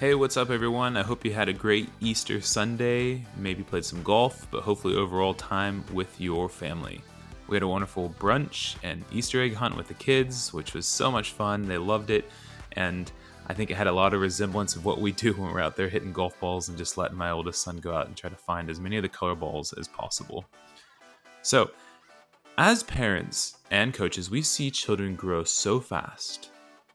Hey, what's up, everyone? I hope you had a great Easter Sunday, maybe played some golf, but hopefully overall time with your family. We had a wonderful brunch and Easter egg hunt with the kids, which was so much fun. They loved it, and I think it had a lot of resemblance of what we do when we're out there hitting golf balls and just letting my oldest son go out and try to find as many of the color balls as possible. So, as parents and coaches, we see children grow so fast.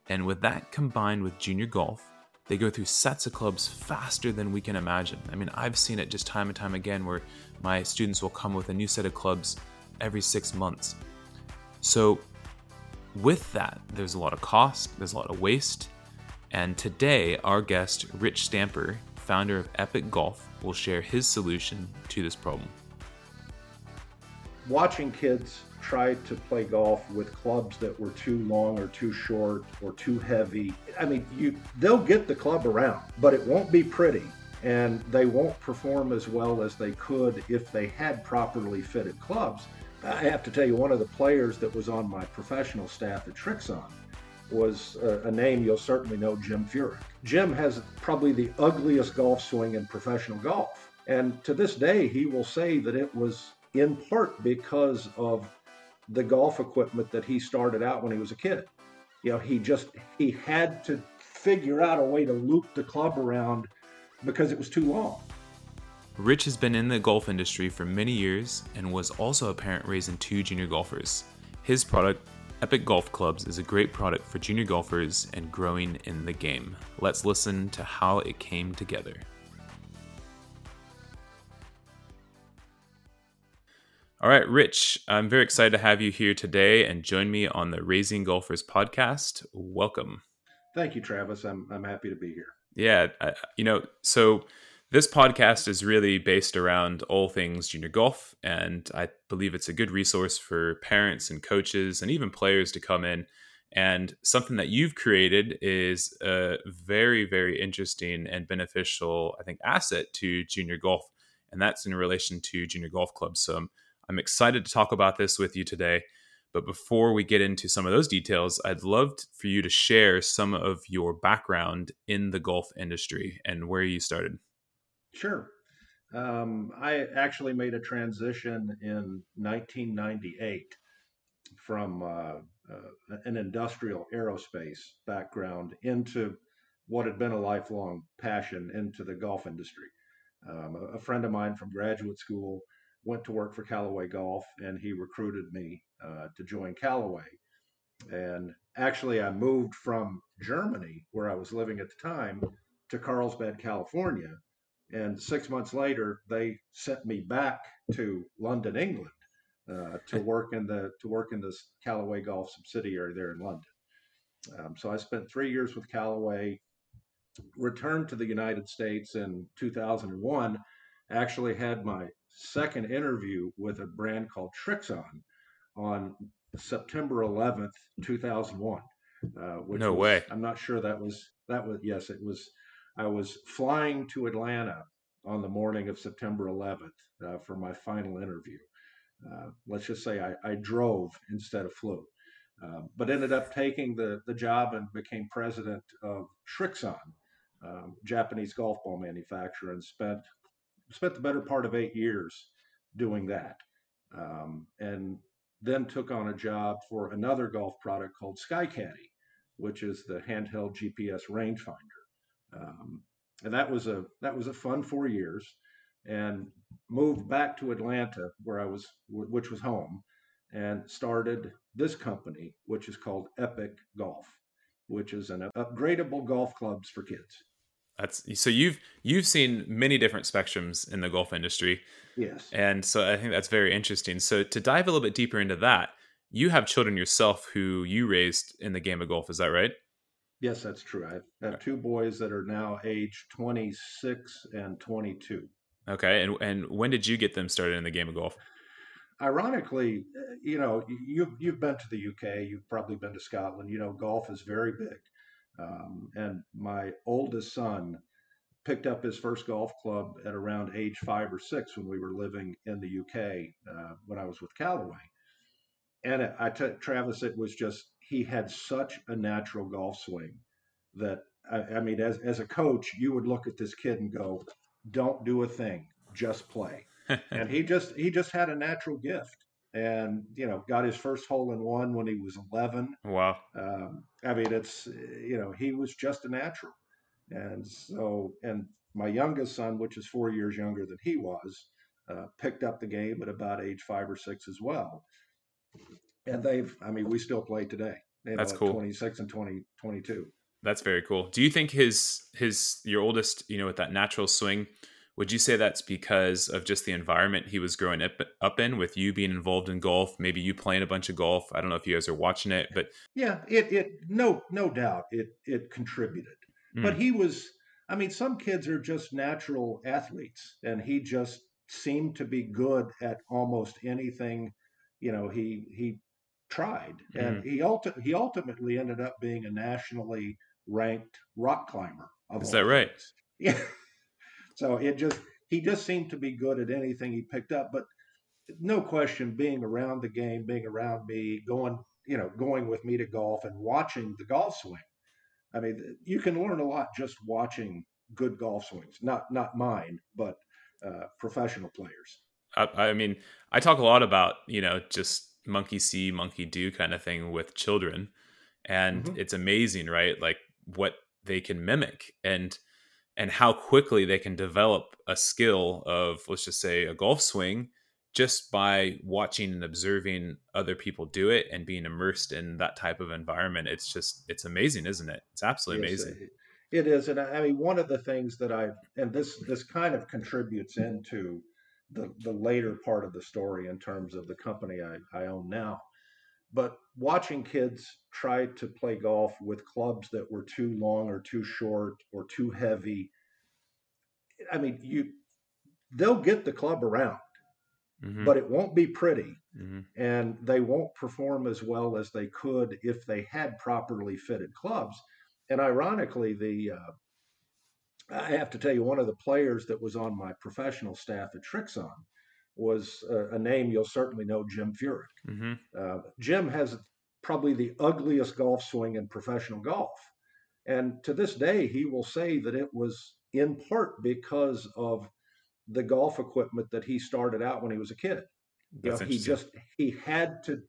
And with that combined with junior golf, they go through sets of clubs faster than we can imagine. I mean, I've seen it just time and time again where my students will come with a new set of clubs every six months. So, with that, there's a lot of cost, there's a lot of waste. And today, our guest, Rich Stamper, founder of EPEC Golf, will share his solution to this problem. Watching kids tried to play golf with clubs that were too long or too short or too heavy. I mean, you they'll get the club around, but it won't be pretty and they won't perform as well as they could if they had properly fitted clubs. I have to tell you, one of the players that was on my professional staff at Srixon was a, a name you'll certainly know, Jim Furyk. Jim has probably the ugliest golf swing in professional golf. And to this day, he will say that it was in part because of the golf equipment that he started out when he was a kid. You know, he just he had to figure out a way to loop the club around because it was too long. Rich has been in the golf industry for many years and was also a parent raising two junior golfers. His product, EPEC Golf Clubs, is a great product for junior golfers and growing in the game. Let's listen to how it came together. All right, Rich, I'm very excited to have you here today and join me on the Raising Golfers podcast. Welcome. Thank you, Travis. I'm, I'm happy to be here. Yeah, I, you know, so this podcast is really based around all things junior golf, and I believe it's a good resource for parents and coaches and even players to come in. And something that you've created is a very, very interesting and beneficial, I think, asset to junior golf, and that's in relation to junior golf clubs. So I'm I'm excited to talk about this with you today. But before we get into some of those details, I'd love for you to share some of your background in the golf industry and where you started. Sure. Um, I actually made a transition in 1998 from uh, uh, an industrial aerospace background into what had been a lifelong passion into the golf industry. Um, a, a friend of mine from graduate school went to work for Callaway Golf, and he recruited me uh, to join Callaway. And actually, I moved from Germany, where I was living at the time, to Carlsbad, California. And six months later, they sent me back to London, England, uh, to work in the to work in this Callaway Golf subsidiary there in London. Um, so I spent three years with Callaway. Returned to the United States in 2001. Actually had my second interview with a brand called Srixon on September 11th, 2001. Uh, no was, way. I'm not sure that was that was yes, it was. I was flying to Atlanta on the morning of September 11th uh, for my final interview. Uh, let's just say I, I, drove instead of flew, uh, but ended up taking the the job and became president of Srixon, um, Japanese golf ball manufacturer, and spent spent the better part of eight years doing that. Um, and then took on a job for another golf product called SkyCaddie, which is the handheld GPS rangefinder. Um, and that was a that was a fun four years, and moved back to Atlanta where I was, which was home, and started this company, which is called EPEC Golf, which is an upgradable golf clubs for kids. That's so you've you've seen many different spectrums in the golf industry. Yes. And so I think that's very interesting. So to dive a little bit deeper into that, you have children yourself who you raised in the game of golf, is that right? Yes, that's true. I have two boys that are now age 26 and 22. Okay, and and when did you get them started in the game of golf? Ironically, uh, you know, you've you've been to the UK, you've probably been to Scotland. You know, golf is very big, um, and my oldest son picked up his first golf club at around age five or six when we were living in the UK uh, when I was with Callaway. And it, I t- Travis, it was just he had such a natural golf swing that I, I mean, as as a coach, you would look at this kid and go, "Don't do a thing, just play." and he just he just had a natural gift and you know got his first hole in one when he was 11 wow um, i mean it's you know he was just a natural and so, and my youngest son, which is four years younger than he was, uh, picked up the game at about age five or six as well. And they've, I mean, we still play today. You That's cool. 26 and 20, 22. That's very cool. Do you think his, his, your oldest, you know, with that natural swing, would you say that's because of just the environment he was growing up, up in with you being involved in golf maybe you playing a bunch of golf i don't know if you guys are watching it but yeah it it no no doubt it it contributed Mm. But he was, I mean, some kids are just natural athletes, and he just seemed to be good at almost anything. You know, he he tried, mm. and he ulti- he ultimately ended up being a nationally ranked rock climber. Is that right? Yeah. So it just he just seemed to be good at anything he picked up, but no question, being around the game, being around me, going you know going with me to golf and watching the golf swing I mean, you can learn a lot just watching good golf swings. Not not mine, but uh, professional players. I, I, mean, I talk a lot about you know just monkey see, monkey do kind of thing with children, and mm-hmm. it's amazing, right? Like what they can mimic and and how quickly they can develop a skill of let's just say a golf swing just by watching and observing other people do it and being immersed in that type of environment. It's just it's amazing isn't it? It's absolutely yes, amazing. it is. And i mean one of the things that i and this this kind of contributes into the the later part of the story in terms of the company i, I own now but watching kids try to play golf with clubs that were too long or too short or too heavy i mean you they'll get the club around mm-hmm. but it won't be pretty. Mm-hmm. And they won't perform as well as they could if they had properly fitted clubs. And ironically, the uh, I have to tell you, one of the players that was on my professional staff at Srixon was uh, a name you'll certainly know, Jim Furyk. Mm-hmm. Uh, Jim has probably the ugliest golf swing in professional golf. And to this day, he will say that it was in part because of the golf equipment that he started out when he was a kid. You know, he just he had to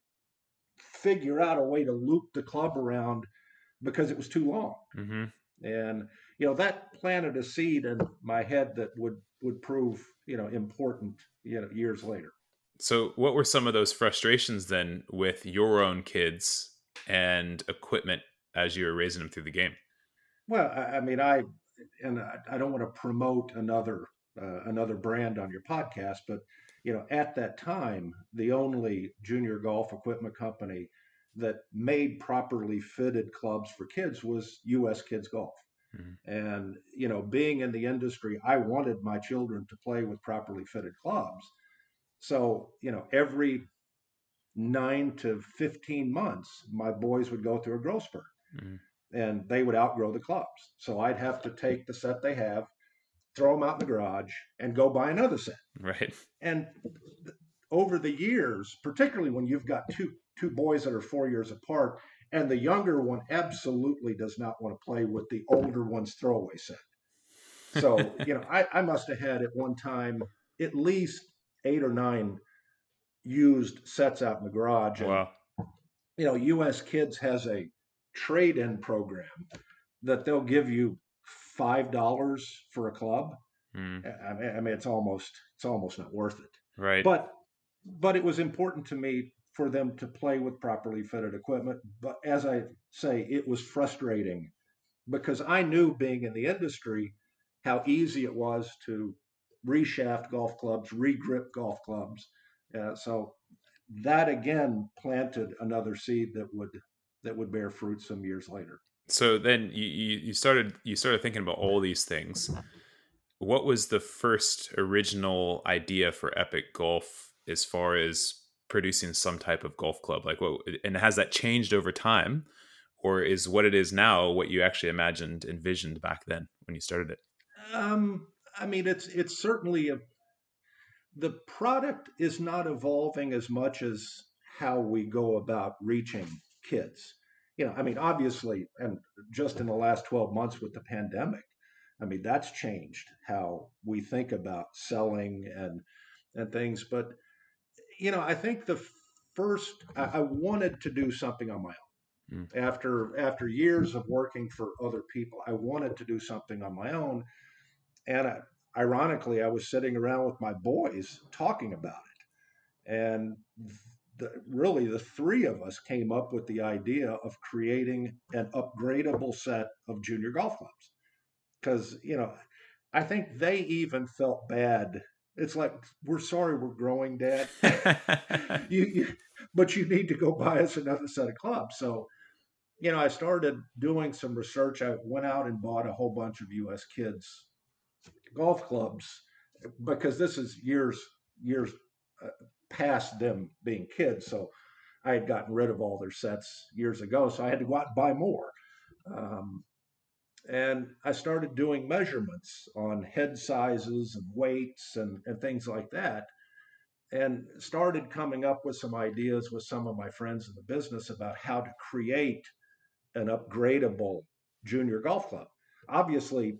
figure out a way to loop the club around because it was too long. Mm-hmm. And you know that planted a seed in my head that would would prove you know important you know years later. So, what were some of those frustrations then with your own kids and equipment as you were raising them through the game? Well, I, I mean, I and I, I don't want to promote another uh, another brand on your podcast, but you know, at that time, the only junior golf equipment company that made properly fitted clubs for kids was U.S. Kids Golf. Mm-hmm. And you know, being in the industry, I wanted my children to play with properly fitted clubs. So you know, every nine to 15 months, my boys would go through a growth spurt mm-hmm. and they would outgrow the clubs. So I'd have to take the set they have, throw them out in the garage, and go buy another set. Right. And over the years, particularly when you've got two two boys that are four years apart, and the younger one absolutely does not want to play with the older one's throwaway set. So, you know, I, I must have had at one time at least eight or nine used sets out in the garage. And, wow. You know, US Kids has a trade in program that they'll give you five dollars for a club, mm. I, mean, it's almost it's almost not worth it. Right. But but it was important to me for them to play with properly fitted equipment. But as I say, it was frustrating because I knew being in the industry how easy it was to reshaft golf clubs, regrip golf clubs. Uh, so that again planted another seed that would that would bear fruit some years later. So then you, you started you started thinking about all these things. What was the first original idea for EPEC Golf as far as producing some type of golf club? Like what and has that changed over time? Or is what it is now what you actually imagined, envisioned back then when you started it? Um, I mean, it's it's certainly a the product is not evolving as much as how we go about reaching kids. You know, I mean, obviously, and just in the last 12 months with the pandemic, I mean, that's changed how we think about selling and and things. But you know, I think the first I, I wanted to do something on my own. Mm. After after years of working for other people, I wanted to do something on my own. And I, ironically, I was sitting around with my boys talking about it. And the, really, the three of us came up with the idea of creating an upgradable set of junior golf clubs. Because, you know, I think they even felt bad. It's like, we're sorry we're growing, Dad. you, you, but you need to go buy us another set of clubs. So, you know, I started doing some research. I went out and bought a whole bunch of US kids golf clubs because this is years years uh, past them being kids. So I had gotten rid of all their sets years ago, so I had to go out and buy more. Um, and I started doing measurements on head sizes and weights and, and things like that. And started coming up with some ideas with some of my friends in the business about how to create an upgradable junior golf club. Obviously,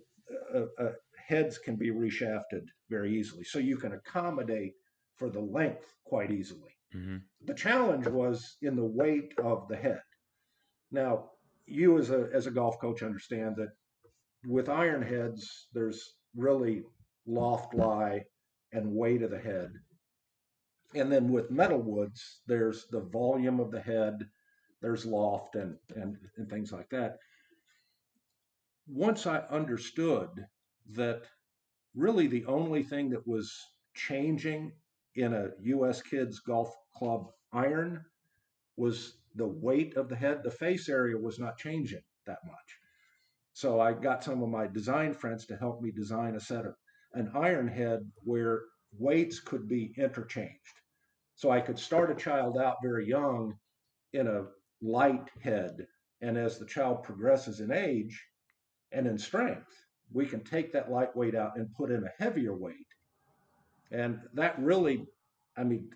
a, a, heads can be reshafted very easily. So you can accommodate for the length quite easily. Mm-hmm. The challenge was in the weight of the head. Now, you as a as a golf coach understand that with iron heads, there's really loft lie and weight of the head. And then with metal woods, there's the volume of the head, there's loft and, and, and things like that. Once I understood that really the only thing that was changing in a U.S. kids golf club iron was the weight of the head. The face area was not changing that much. So I got some of my design friends to help me design a set of an iron head where weights could be interchanged. So I could start a child out very young in a light head. And as the child progresses in age and in strength, we can take that lightweight out and put in a heavier weight. And that really, I mean,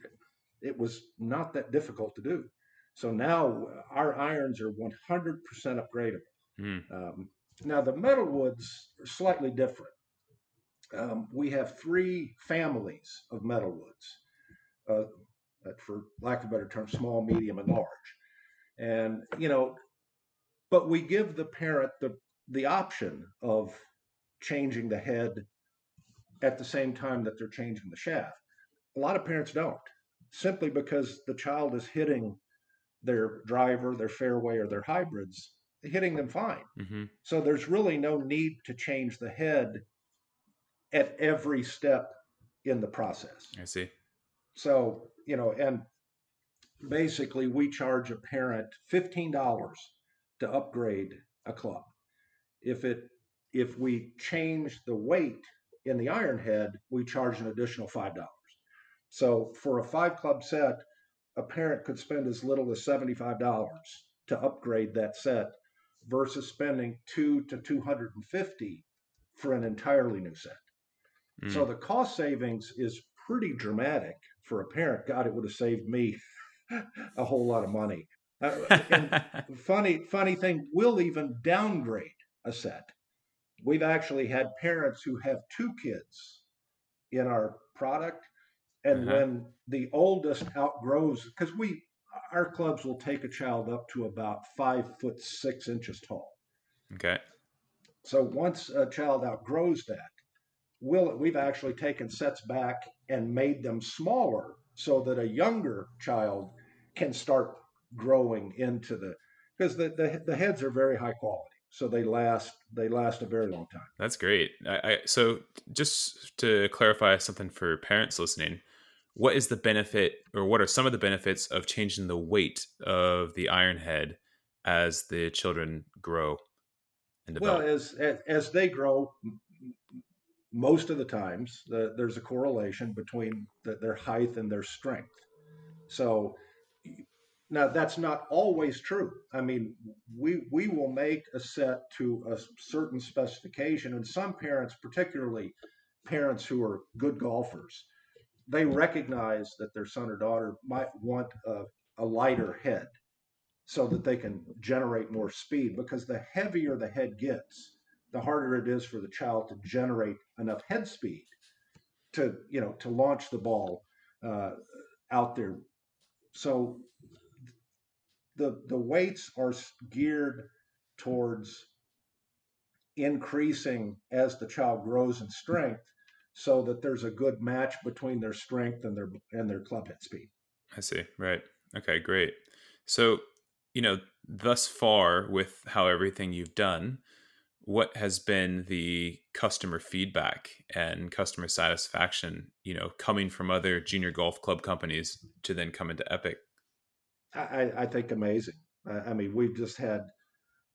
it was not that difficult to do. So now our irons are 100% upgradable. Mm. Um, now the metal woods are slightly different. Um, we have three families of metal woods, uh, for lack of a better term, small, medium, and large. And you know, but we give the parent the the option of changing the head at the same time that they're changing the shaft. A lot of parents don't, simply because the child is hitting their driver, their fairway, or their hybrids, hitting them fine. Mm-hmm. So there's really no need to change the head at every step in the process. I see. So, you know, and basically we charge a parent $15 to upgrade a club. If it if we change the weight in the iron head, we charge an additional $5. So for a five club set, a parent could spend as little as $75 to upgrade that set versus spending two to 250 for an entirely new set. Mm. So the cost savings is pretty dramatic for a parent. God, it would have saved me a whole lot of money. Uh, funny, funny thing, we'll even downgrade a set we've actually had parents who have two kids in our product and uh-huh. when the oldest outgrows because we our clubs will take a child up to about five foot six inches tall okay so once a child outgrows that we'll, we've actually taken sets back and made them smaller so that a younger child can start growing into the because the, the, the heads are very high quality so they last they last a very long time. That's great. I, I, so just to clarify something for parents listening, what is the benefit or what are some of the benefits of changing the weight of the iron head as the children grow and Well, develop? as as, as they grow, most of the times the, there's a correlation between the, their height and their strength. So now that's not always true. I mean, we we will make a set to a certain specification, and some parents, particularly parents who are good golfers, they recognize that their son or daughter might want a, a lighter head so that they can generate more speed because the heavier the head gets the harder it is for the child to generate enough head speed to you know to launch the ball uh, out there. So the the weights are geared towards increasing as the child grows in strength so that there's a good match between their strength and their and their club head speed I see. Right. Okay, great. So, you know, thus far with how everything you've done, what has been the customer feedback and customer satisfaction, you know, coming from other junior golf club companies to then come into EPEC? I, I think amazing. I, I mean, we've just had,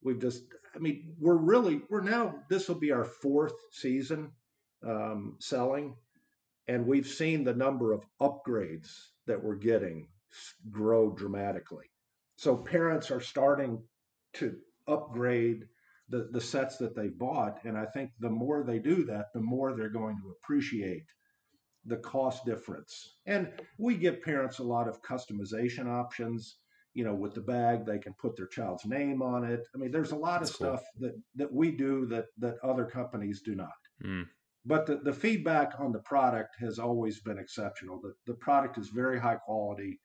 we've just, I mean, we're really, we're now, this will be our fourth season um, selling, and we've seen the number of upgrades that we're getting grow dramatically. So parents are starting to upgrade the, the sets that they bought. And I think the more they do that, the more they're going to appreciate the cost difference. And we give parents a lot of customization options. You know, with the bag, they can put their child's name on it. I mean, there's a lot That's of cool. stuff that that we do that that other companies do not. Mm, But the, the feedback on the product has always been exceptional. The, the product is very high quality.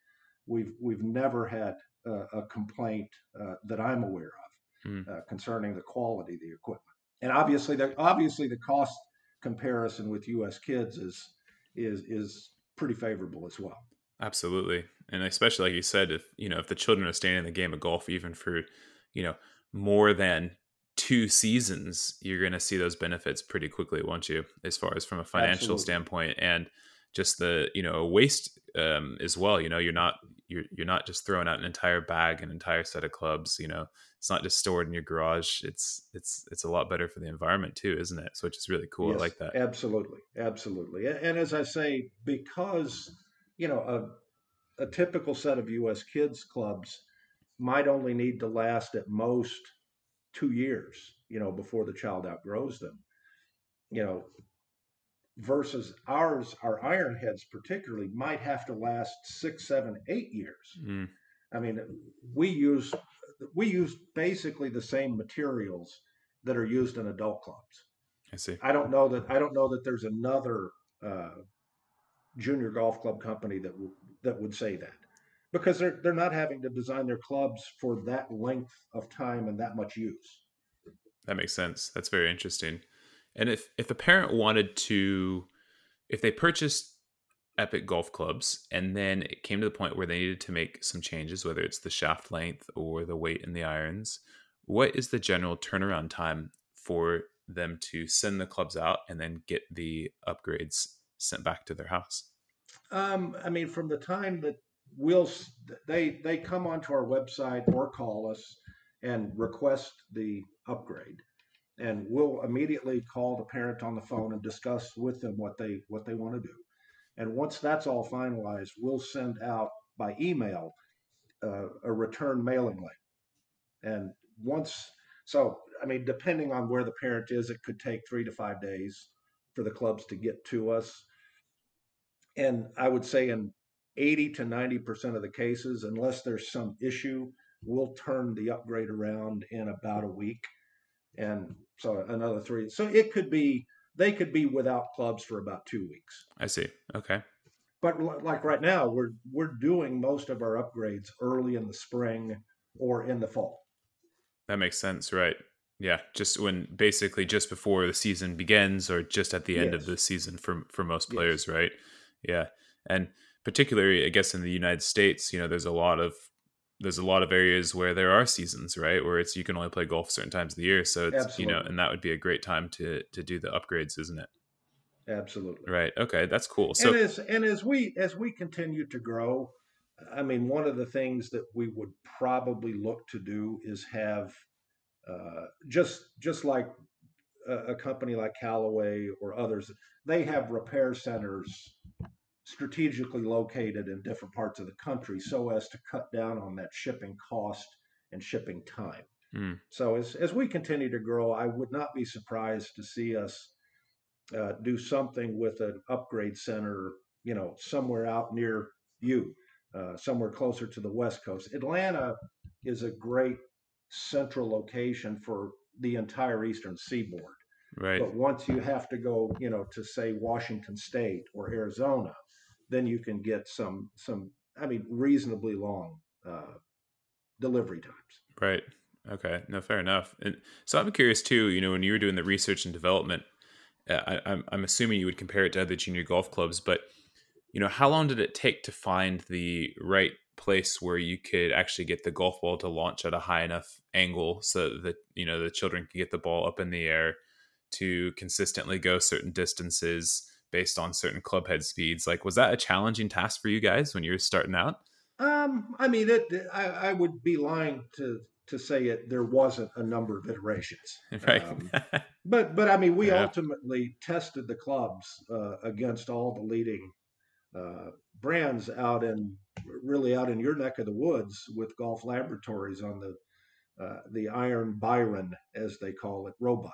We've we've never had a, a complaint uh, that I'm aware of mm. uh, concerning the quality of the equipment. And obviously, the obviously the cost comparison with U.S. kids is is is pretty favorable as well. Absolutely. And especially like you said, if you know, if the children are staying in the game of golf even for, you know, more than two seasons, you're gonna see those benefits pretty quickly, won't you? As far as from a financial Absolutely. standpoint and just the, you know, waste um as well. You know, you're not you're you're not just throwing out an entire bag, an entire set of clubs, you know, it's not just stored in your garage. It's it's it's a lot better for the environment too, isn't it? So which is really cool. I like that. Absolutely, absolutely. And as I say, because you know a a typical set of U.S. kids clubs might only need to last at most two years, you know, before the child outgrows them. You know, versus ours, our iron heads particularly might have to last six, seven, eight years. Mm, I mean, we use we use basically the same materials that are used in adult clubs. I see. I don't know that I don't know that there's another uh, junior golf club company that w- that would say that because they're they're not having to design their clubs for that length of time and that much use. That makes sense. That's very interesting. And if if a parent wanted to, if they purchased EPEC golf clubs and then it came to the point where they needed to make some changes, whether it's the shaft length or the weight in the irons, what is the general turnaround time for them to send the clubs out and then get the upgrades sent back to their house? Um, I mean, from the time that we'll they they come onto our website or call us and request the upgrade, and we'll immediately call the parent on the phone and discuss with them what they what they want to do. And once that's all finalized, we'll send out by email uh, a return mailing link. And once, so I mean, depending on where the parent is, it could take three to five days for the clubs to get to us. And I would say in 80 to 90% of the cases, unless there's some issue, we'll turn the upgrade around in about a week. And so another three. So it could be, they could be without clubs for about two weeks. I see. Okay. But like right now, we're we're doing most of our upgrades early in the spring or in the fall. That makes sense, right? Yeah, just when basically just before the season begins or just at the end of the season for for most Yes. players, right? Yeah. And particularly I guess in the United States, you know, there's a lot of there's a lot of areas where there are seasons, right? Where it's you can only play golf certain times of the year. So it's you know, and that would be a great time to to do the upgrades, isn't it? Absolutely. Right. Okay, that's cool. So and as and as we as we continue to grow, I mean, one of the things that we would probably look to do is have uh, just just like a, a company like Callaway or others, they have repair centers strategically located in different parts of the country so as to cut down on that shipping cost and shipping time. Mm. So as as we continue to grow, I would not be surprised to see us uh, do something with an upgrade center, you know, somewhere out near you, uh, somewhere closer to the West Coast. Atlanta is a great central location for the entire Eastern Seaboard. Right. But once you have to go, you know, to say Washington State or Arizona, then you can get some some, I mean, reasonably long uh, delivery times. Right. Okay. No, fair enough. And so I'm curious too. You know, when you were doing the research and development, uh, I, I'm I'm assuming you would compare it to other junior golf clubs, but you know, how long did it take to find the right place where you could actually get the golf ball to launch at a high enough angle so that you know the children can get the ball up in the air to consistently go certain distances based on certain club head speeds like was that a challenging task for you guys when you were starting out um i mean it I, I would be lying to to say it there wasn't a number of iterations right um, but but i mean we yeah. ultimately tested the clubs uh, against all the leading uh, brands out in really out in your neck of the woods with golf laboratories on the uh, the iron byron as they call it robot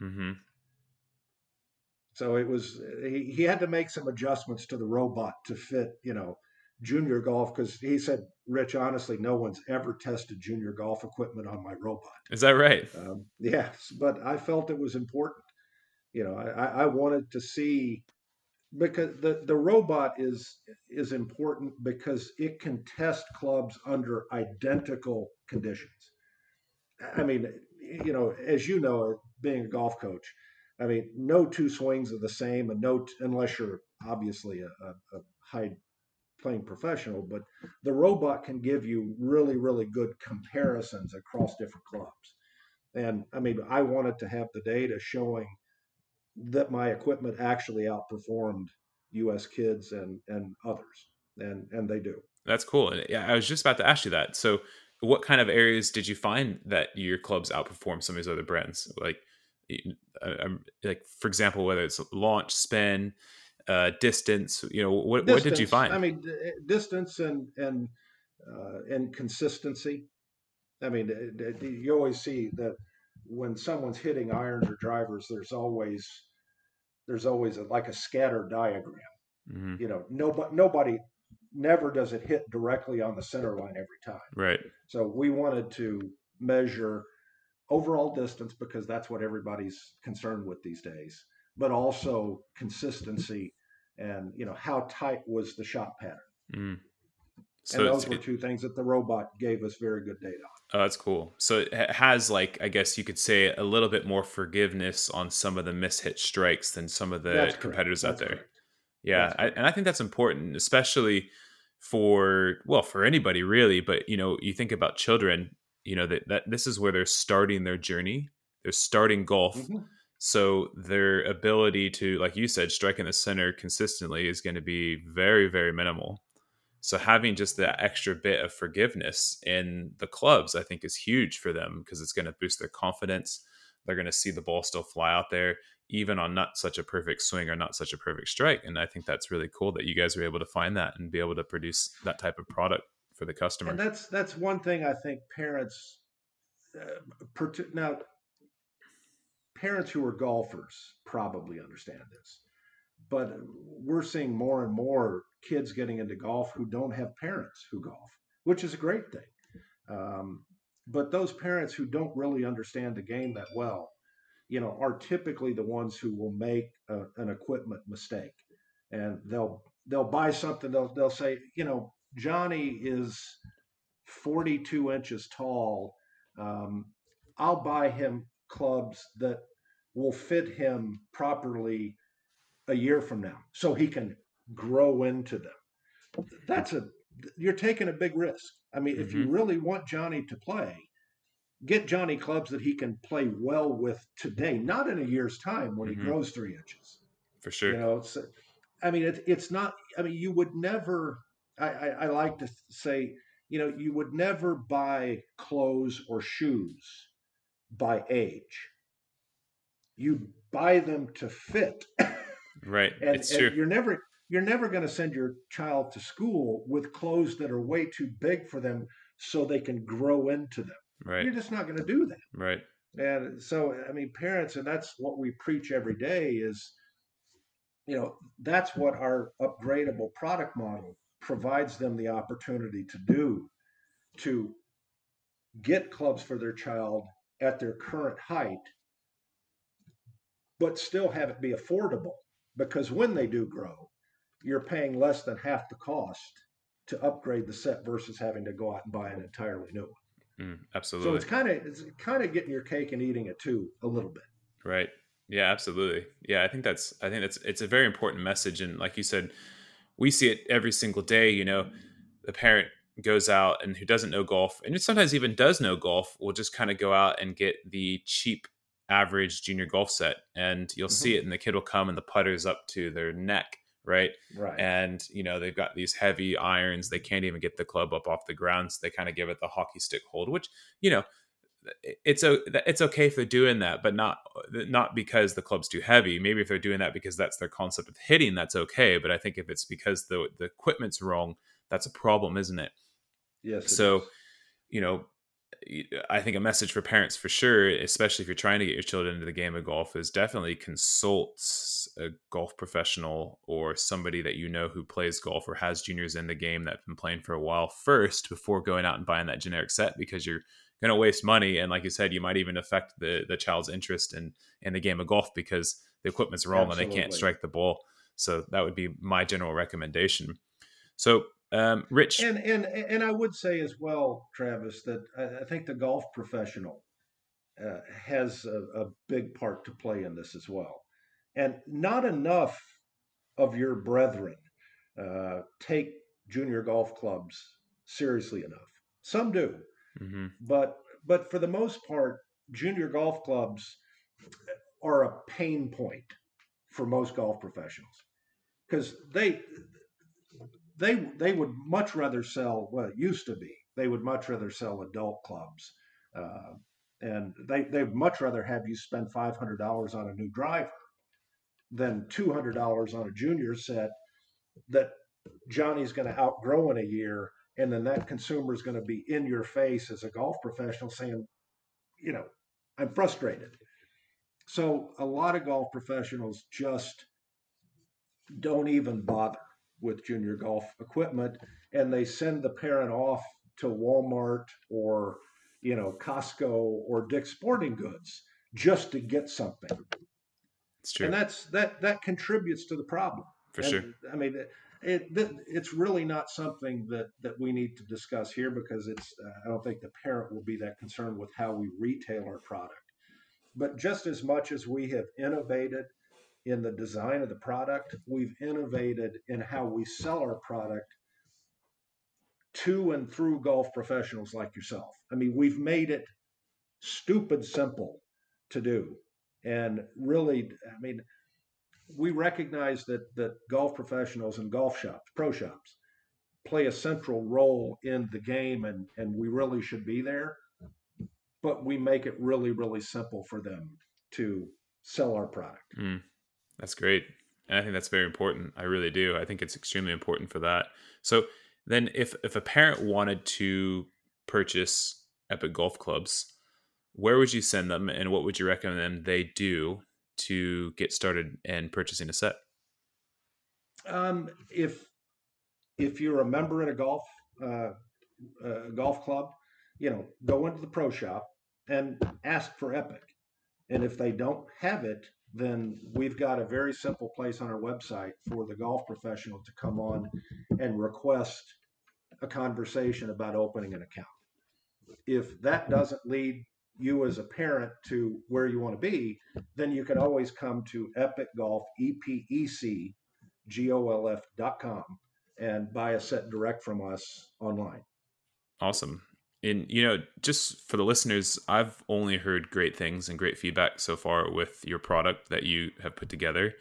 mm-hmm. So it was he, he had to make some adjustments to the robot to fit you know junior golf because he said rich honestly no one's ever tested junior golf equipment on my robot. Is that right? Um, yes but i felt it was important. You know i, I wanted to see because the, the robot is is important because it can test clubs under identical conditions. I mean, you know, as you know, being a golf coach, I mean, no two swings are the same, and no unless you're obviously a, a, a high playing professional. But the robot can give you really, really good comparisons across different clubs. And I mean, I wanted to have the data showing that my equipment actually outperformed U.S. kids and and others, and and they do. That's cool. And yeah, I was just about to ask you that. So, what kind of areas did you find that your clubs outperform some of these other brands? Like, like for example, whether it's launch, spin, uh, distance. You know, what distance, what did you find? I mean, distance and and uh, and consistency. I mean, you always see that when someone's hitting irons or drivers, there's always there's always a, like a scatter diagram. Mm-hmm. You know, nobody nobody never does it hit directly on the center line every time. Right. So we wanted to measure overall distance because that's what everybody's concerned with these days, but also consistency and you know how tight was the shot pattern. Mm. So and those were two things that the robot gave us very good data on. Oh, that's cool. So it has like I guess you could say a little bit more forgiveness on some of the mishit strikes than some of the that's competitors out there. Correct. Yeah, I, and I think that's important, especially for well for anybody really. But you know, you think about children. You know that that this is where they're starting their journey. They're starting golf. Mm-hmm. So their ability to, like you said, strike in the center consistently is going to be very, very minimal. So having just that extra bit of forgiveness in the clubs, I think, is huge for them because it's going to boost their confidence. They're going to see the ball still fly out there, even on not such a perfect swing or not such a perfect strike. And I think that's really cool that you guys were able to find that and be able to produce that type of product for the customer. And that's that's one thing I think parents uh, now parents who are golfers probably understand this but we're seeing more and more kids getting into golf who don't have parents who golf, which is a great thing. Um, but those parents who don't really understand the game that well, you know, are typically the ones who will make a, an equipment mistake, and they'll they'll buy something. They'll they'll say, you know, Johnny is 42 inches tall. Um, I'll buy him clubs that will fit him properly a year from now so he can grow into them. That's a you're taking a big risk. I mean, mm-hmm. if you mm-hmm. really want Johnny to play, get Johnny clubs that he can play well with today, not in a year's time when mm-hmm. he grows three inches. For sure. You know, it's, I mean, it, it's not. I mean, you would never I, I, I like to say, you know, you would never buy clothes or shoes by age. You buy them to fit. Right. and, it's and true. you're never you're never going to send your child to school with clothes that are way too big for them so they can grow into them. Right. You're just not going to do that. Right. And so, I mean, parents, and that's what we preach every day is, you know, that's what our upgradable product model provides them the opportunity to do to get clubs for their child at their current height, but still have it be affordable. Because when they do grow, you're paying less than half the cost to upgrade the set versus having to go out and buy an entirely new one. Mm, absolutely. So it's kind of it's kind of getting your cake and eating it too a little bit. Right. Yeah, absolutely. Yeah, I think that's I think that's it's a very important message and like you said, we see it every single day, you know, the parent goes out and who doesn't know golf and it sometimes even does know golf will just kind of go out and get the cheap average junior golf set and you'll mm-hmm. see it and the kid will come and the putter's up to their neck right right and you know they've got these heavy irons they can't even get the club up off the ground so they kind of give it the hockey stick hold which you know it's a it's okay if they're doing that but not uh, not because the club's too heavy maybe if they're doing that because that's their concept of hitting that's okay but i think if it's because the the equipment's wrong that's a problem isn't it yes so is. you know I think a message for parents for sure, especially if you're trying to get your children into the game of golf, is definitely consult a golf professional or somebody that you know who plays golf or has juniors in the game that've been playing for a while first before going out and buying that generic set because you're going to waste money and like you said you might even affect the the child's interest in in the game of golf because the equipment's wrong Absolutely. and they can't strike the ball. So that would be my general recommendation. So um, Rich, and and and I would say as well, Travis, that I, think the golf professional uh, has a, a, big part to play in this as well, and not enough of your brethren uh, take junior golf clubs seriously enough. Some do, mm-hmm. but but for the most part, junior golf clubs are a pain point for most golf professionals because they they they would much rather sell well it used to be they would much rather sell adult clubs uh, and they they'd much rather have you spend $500 on a new driver than $200 on a junior set that johnny's going to outgrow in a year and then that consumer is going to be in your face as a golf professional saying you know i'm frustrated so a lot of golf professionals just don't even bother with junior golf equipment and they send the parent off to Walmart or you know Costco or Dick's Sporting Goods just to get something. It's true, and that's that that contributes to the problem for and, sure. I mean, it, it, it's really not something that that we need to discuss here because it's uh, I don't think the parent will be that concerned with how we retail our product. But just as much as we have innovated in the design of the product. We've innovated in how we sell our product to and through golf professionals like yourself. I mean, we've made it stupid simple to do. And really, I mean, we recognize that that golf professionals and golf shops, pro shops, play a central role in the game and, and we really should be there. But we make it really, really simple for them to sell our product. Mm. That's great. And I think that's very important. I really do. I think it's extremely important for that. So then if if a parent wanted to purchase EPEC Golf Clubs, where would you send them and what would you recommend they do to get started and purchasing a set? Um, if if you're a member in a golf uh, golf club, you know, go into the pro shop and ask for EPEC. And if they don't have it, then we've got a very simple place on our website for the golf professional to come on and request a conversation about opening an account. If that doesn't lead you as a parent to where you want to be, then you can always come to EPEC Golf, E P E C G O L F dot com and buy a set direct from us online. Awesome. And you know just for the listeners i've only heard great things and great feedback so far with your product that you have put together.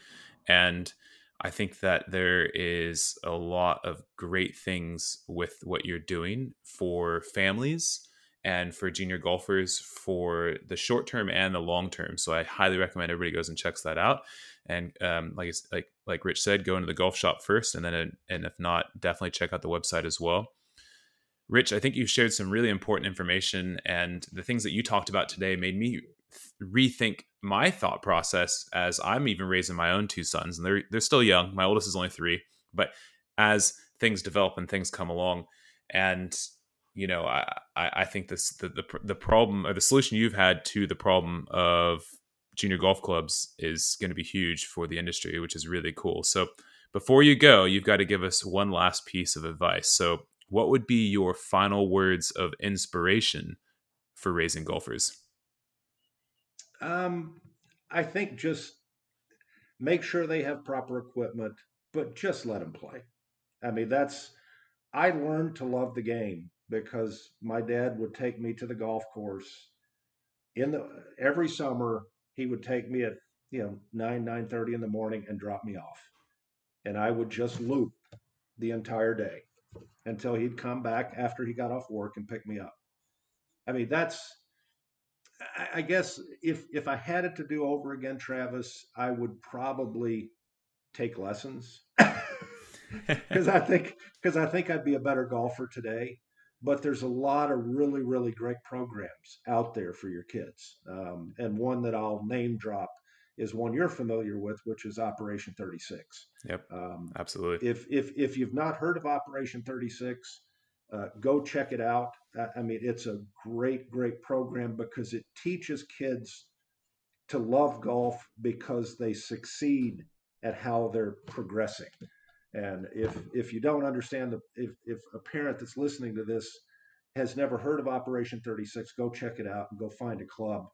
And I think that there is a lot of great things with what you're doing for families and for junior golfers for the short term and the long term. So I highly recommend everybody goes and checks that out. And um, like like like Rich said, go into the golf shop first, and then and if not, definitely check out the website as well. Rich, I think you shared some really important information, and the things that you talked about today made me rethink my thought process as I'm even raising my own two sons, and they're they're still young. My oldest is only three, but as things develop and things come along, and you know, I I think this the the, the problem or the solution you've had to the problem of junior golf clubs is going to be huge for the industry, which is really cool. So before you go, you've got to give us one last piece of advice. So what would be your final words of inspiration for raising golfers? Um, I think just make sure they have proper equipment, but just let them play. I mean, that's I learned to love the game because my dad would take me to the golf course in the every summer. He would take me at you know nine nine thirty in the morning and drop me off, and I would just loop the entire day until he'd come back after he got off work and pick me up. I mean, that's I guess if if I had it to do over again, Travis, I would probably take lessons because I think because I think I'd be a better golfer today. But there's a lot of really really great programs out there for your kids, um, and one that I'll name drop is one you're familiar with, which is Operation 36. Yep, um, absolutely. If if if you've not heard of Operation 36, uh, go check it out. I mean, it's a great, great program because it teaches kids to love golf because they succeed at how they're progressing. And if if you don't understand the if if a parent that's listening to this has never heard of Operation 36, go check it out and go find a club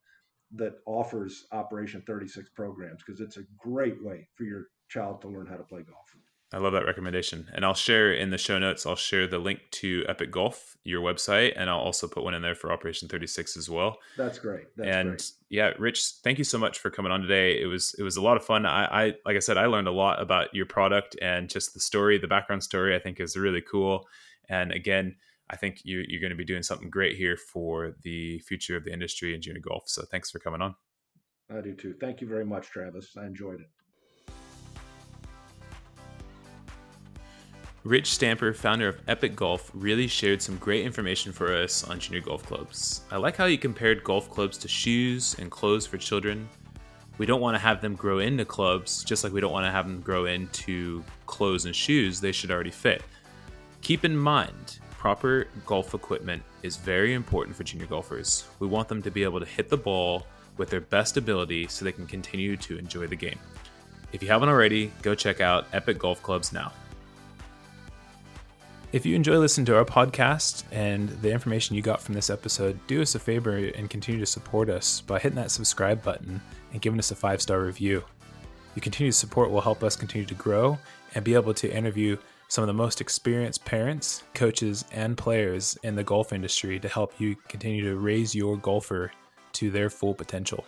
that offers Operation 36 programs because it's a great way for your child to learn how to play golf. I love that recommendation. And I'll share in the show notes, I'll share the link to EPEC Golf, your website, and I'll also put one in there for Operation 36 as well. That's great. That's and great. yeah, Rich, thank you so much for coming on today. It was it was a lot of fun. I, I like I said, I learned a lot about your product and just the story, the background story I think is really cool. And again, I think you, you're going to be doing something great here for the future of the industry in junior golf. So thanks for coming on. I do too. Thank you very much, Travis. I enjoyed it. Rich Stamper, founder of EPEC Golf, really shared some great information for us on junior golf clubs. I like how he compared golf clubs to shoes and clothes for children. We don't want to have them grow into clubs, just like we don't want to have them grow into clothes and shoes, they should already fit. Keep in mind, proper golf equipment is very important for junior golfers. We want them to be able to hit the ball with their best ability so they can continue to enjoy the game. If you haven't already, go check out EPEC Golf Clubs now. If you enjoy listening to our podcast and the information you got from this episode, do us a favor and continue to support us by hitting that subscribe button and giving us a five star review. Your continued support will help us continue to grow and be able to interview some of the most experienced parents, coaches, and players in the golf industry to help you continue to raise your golfer to their full potential.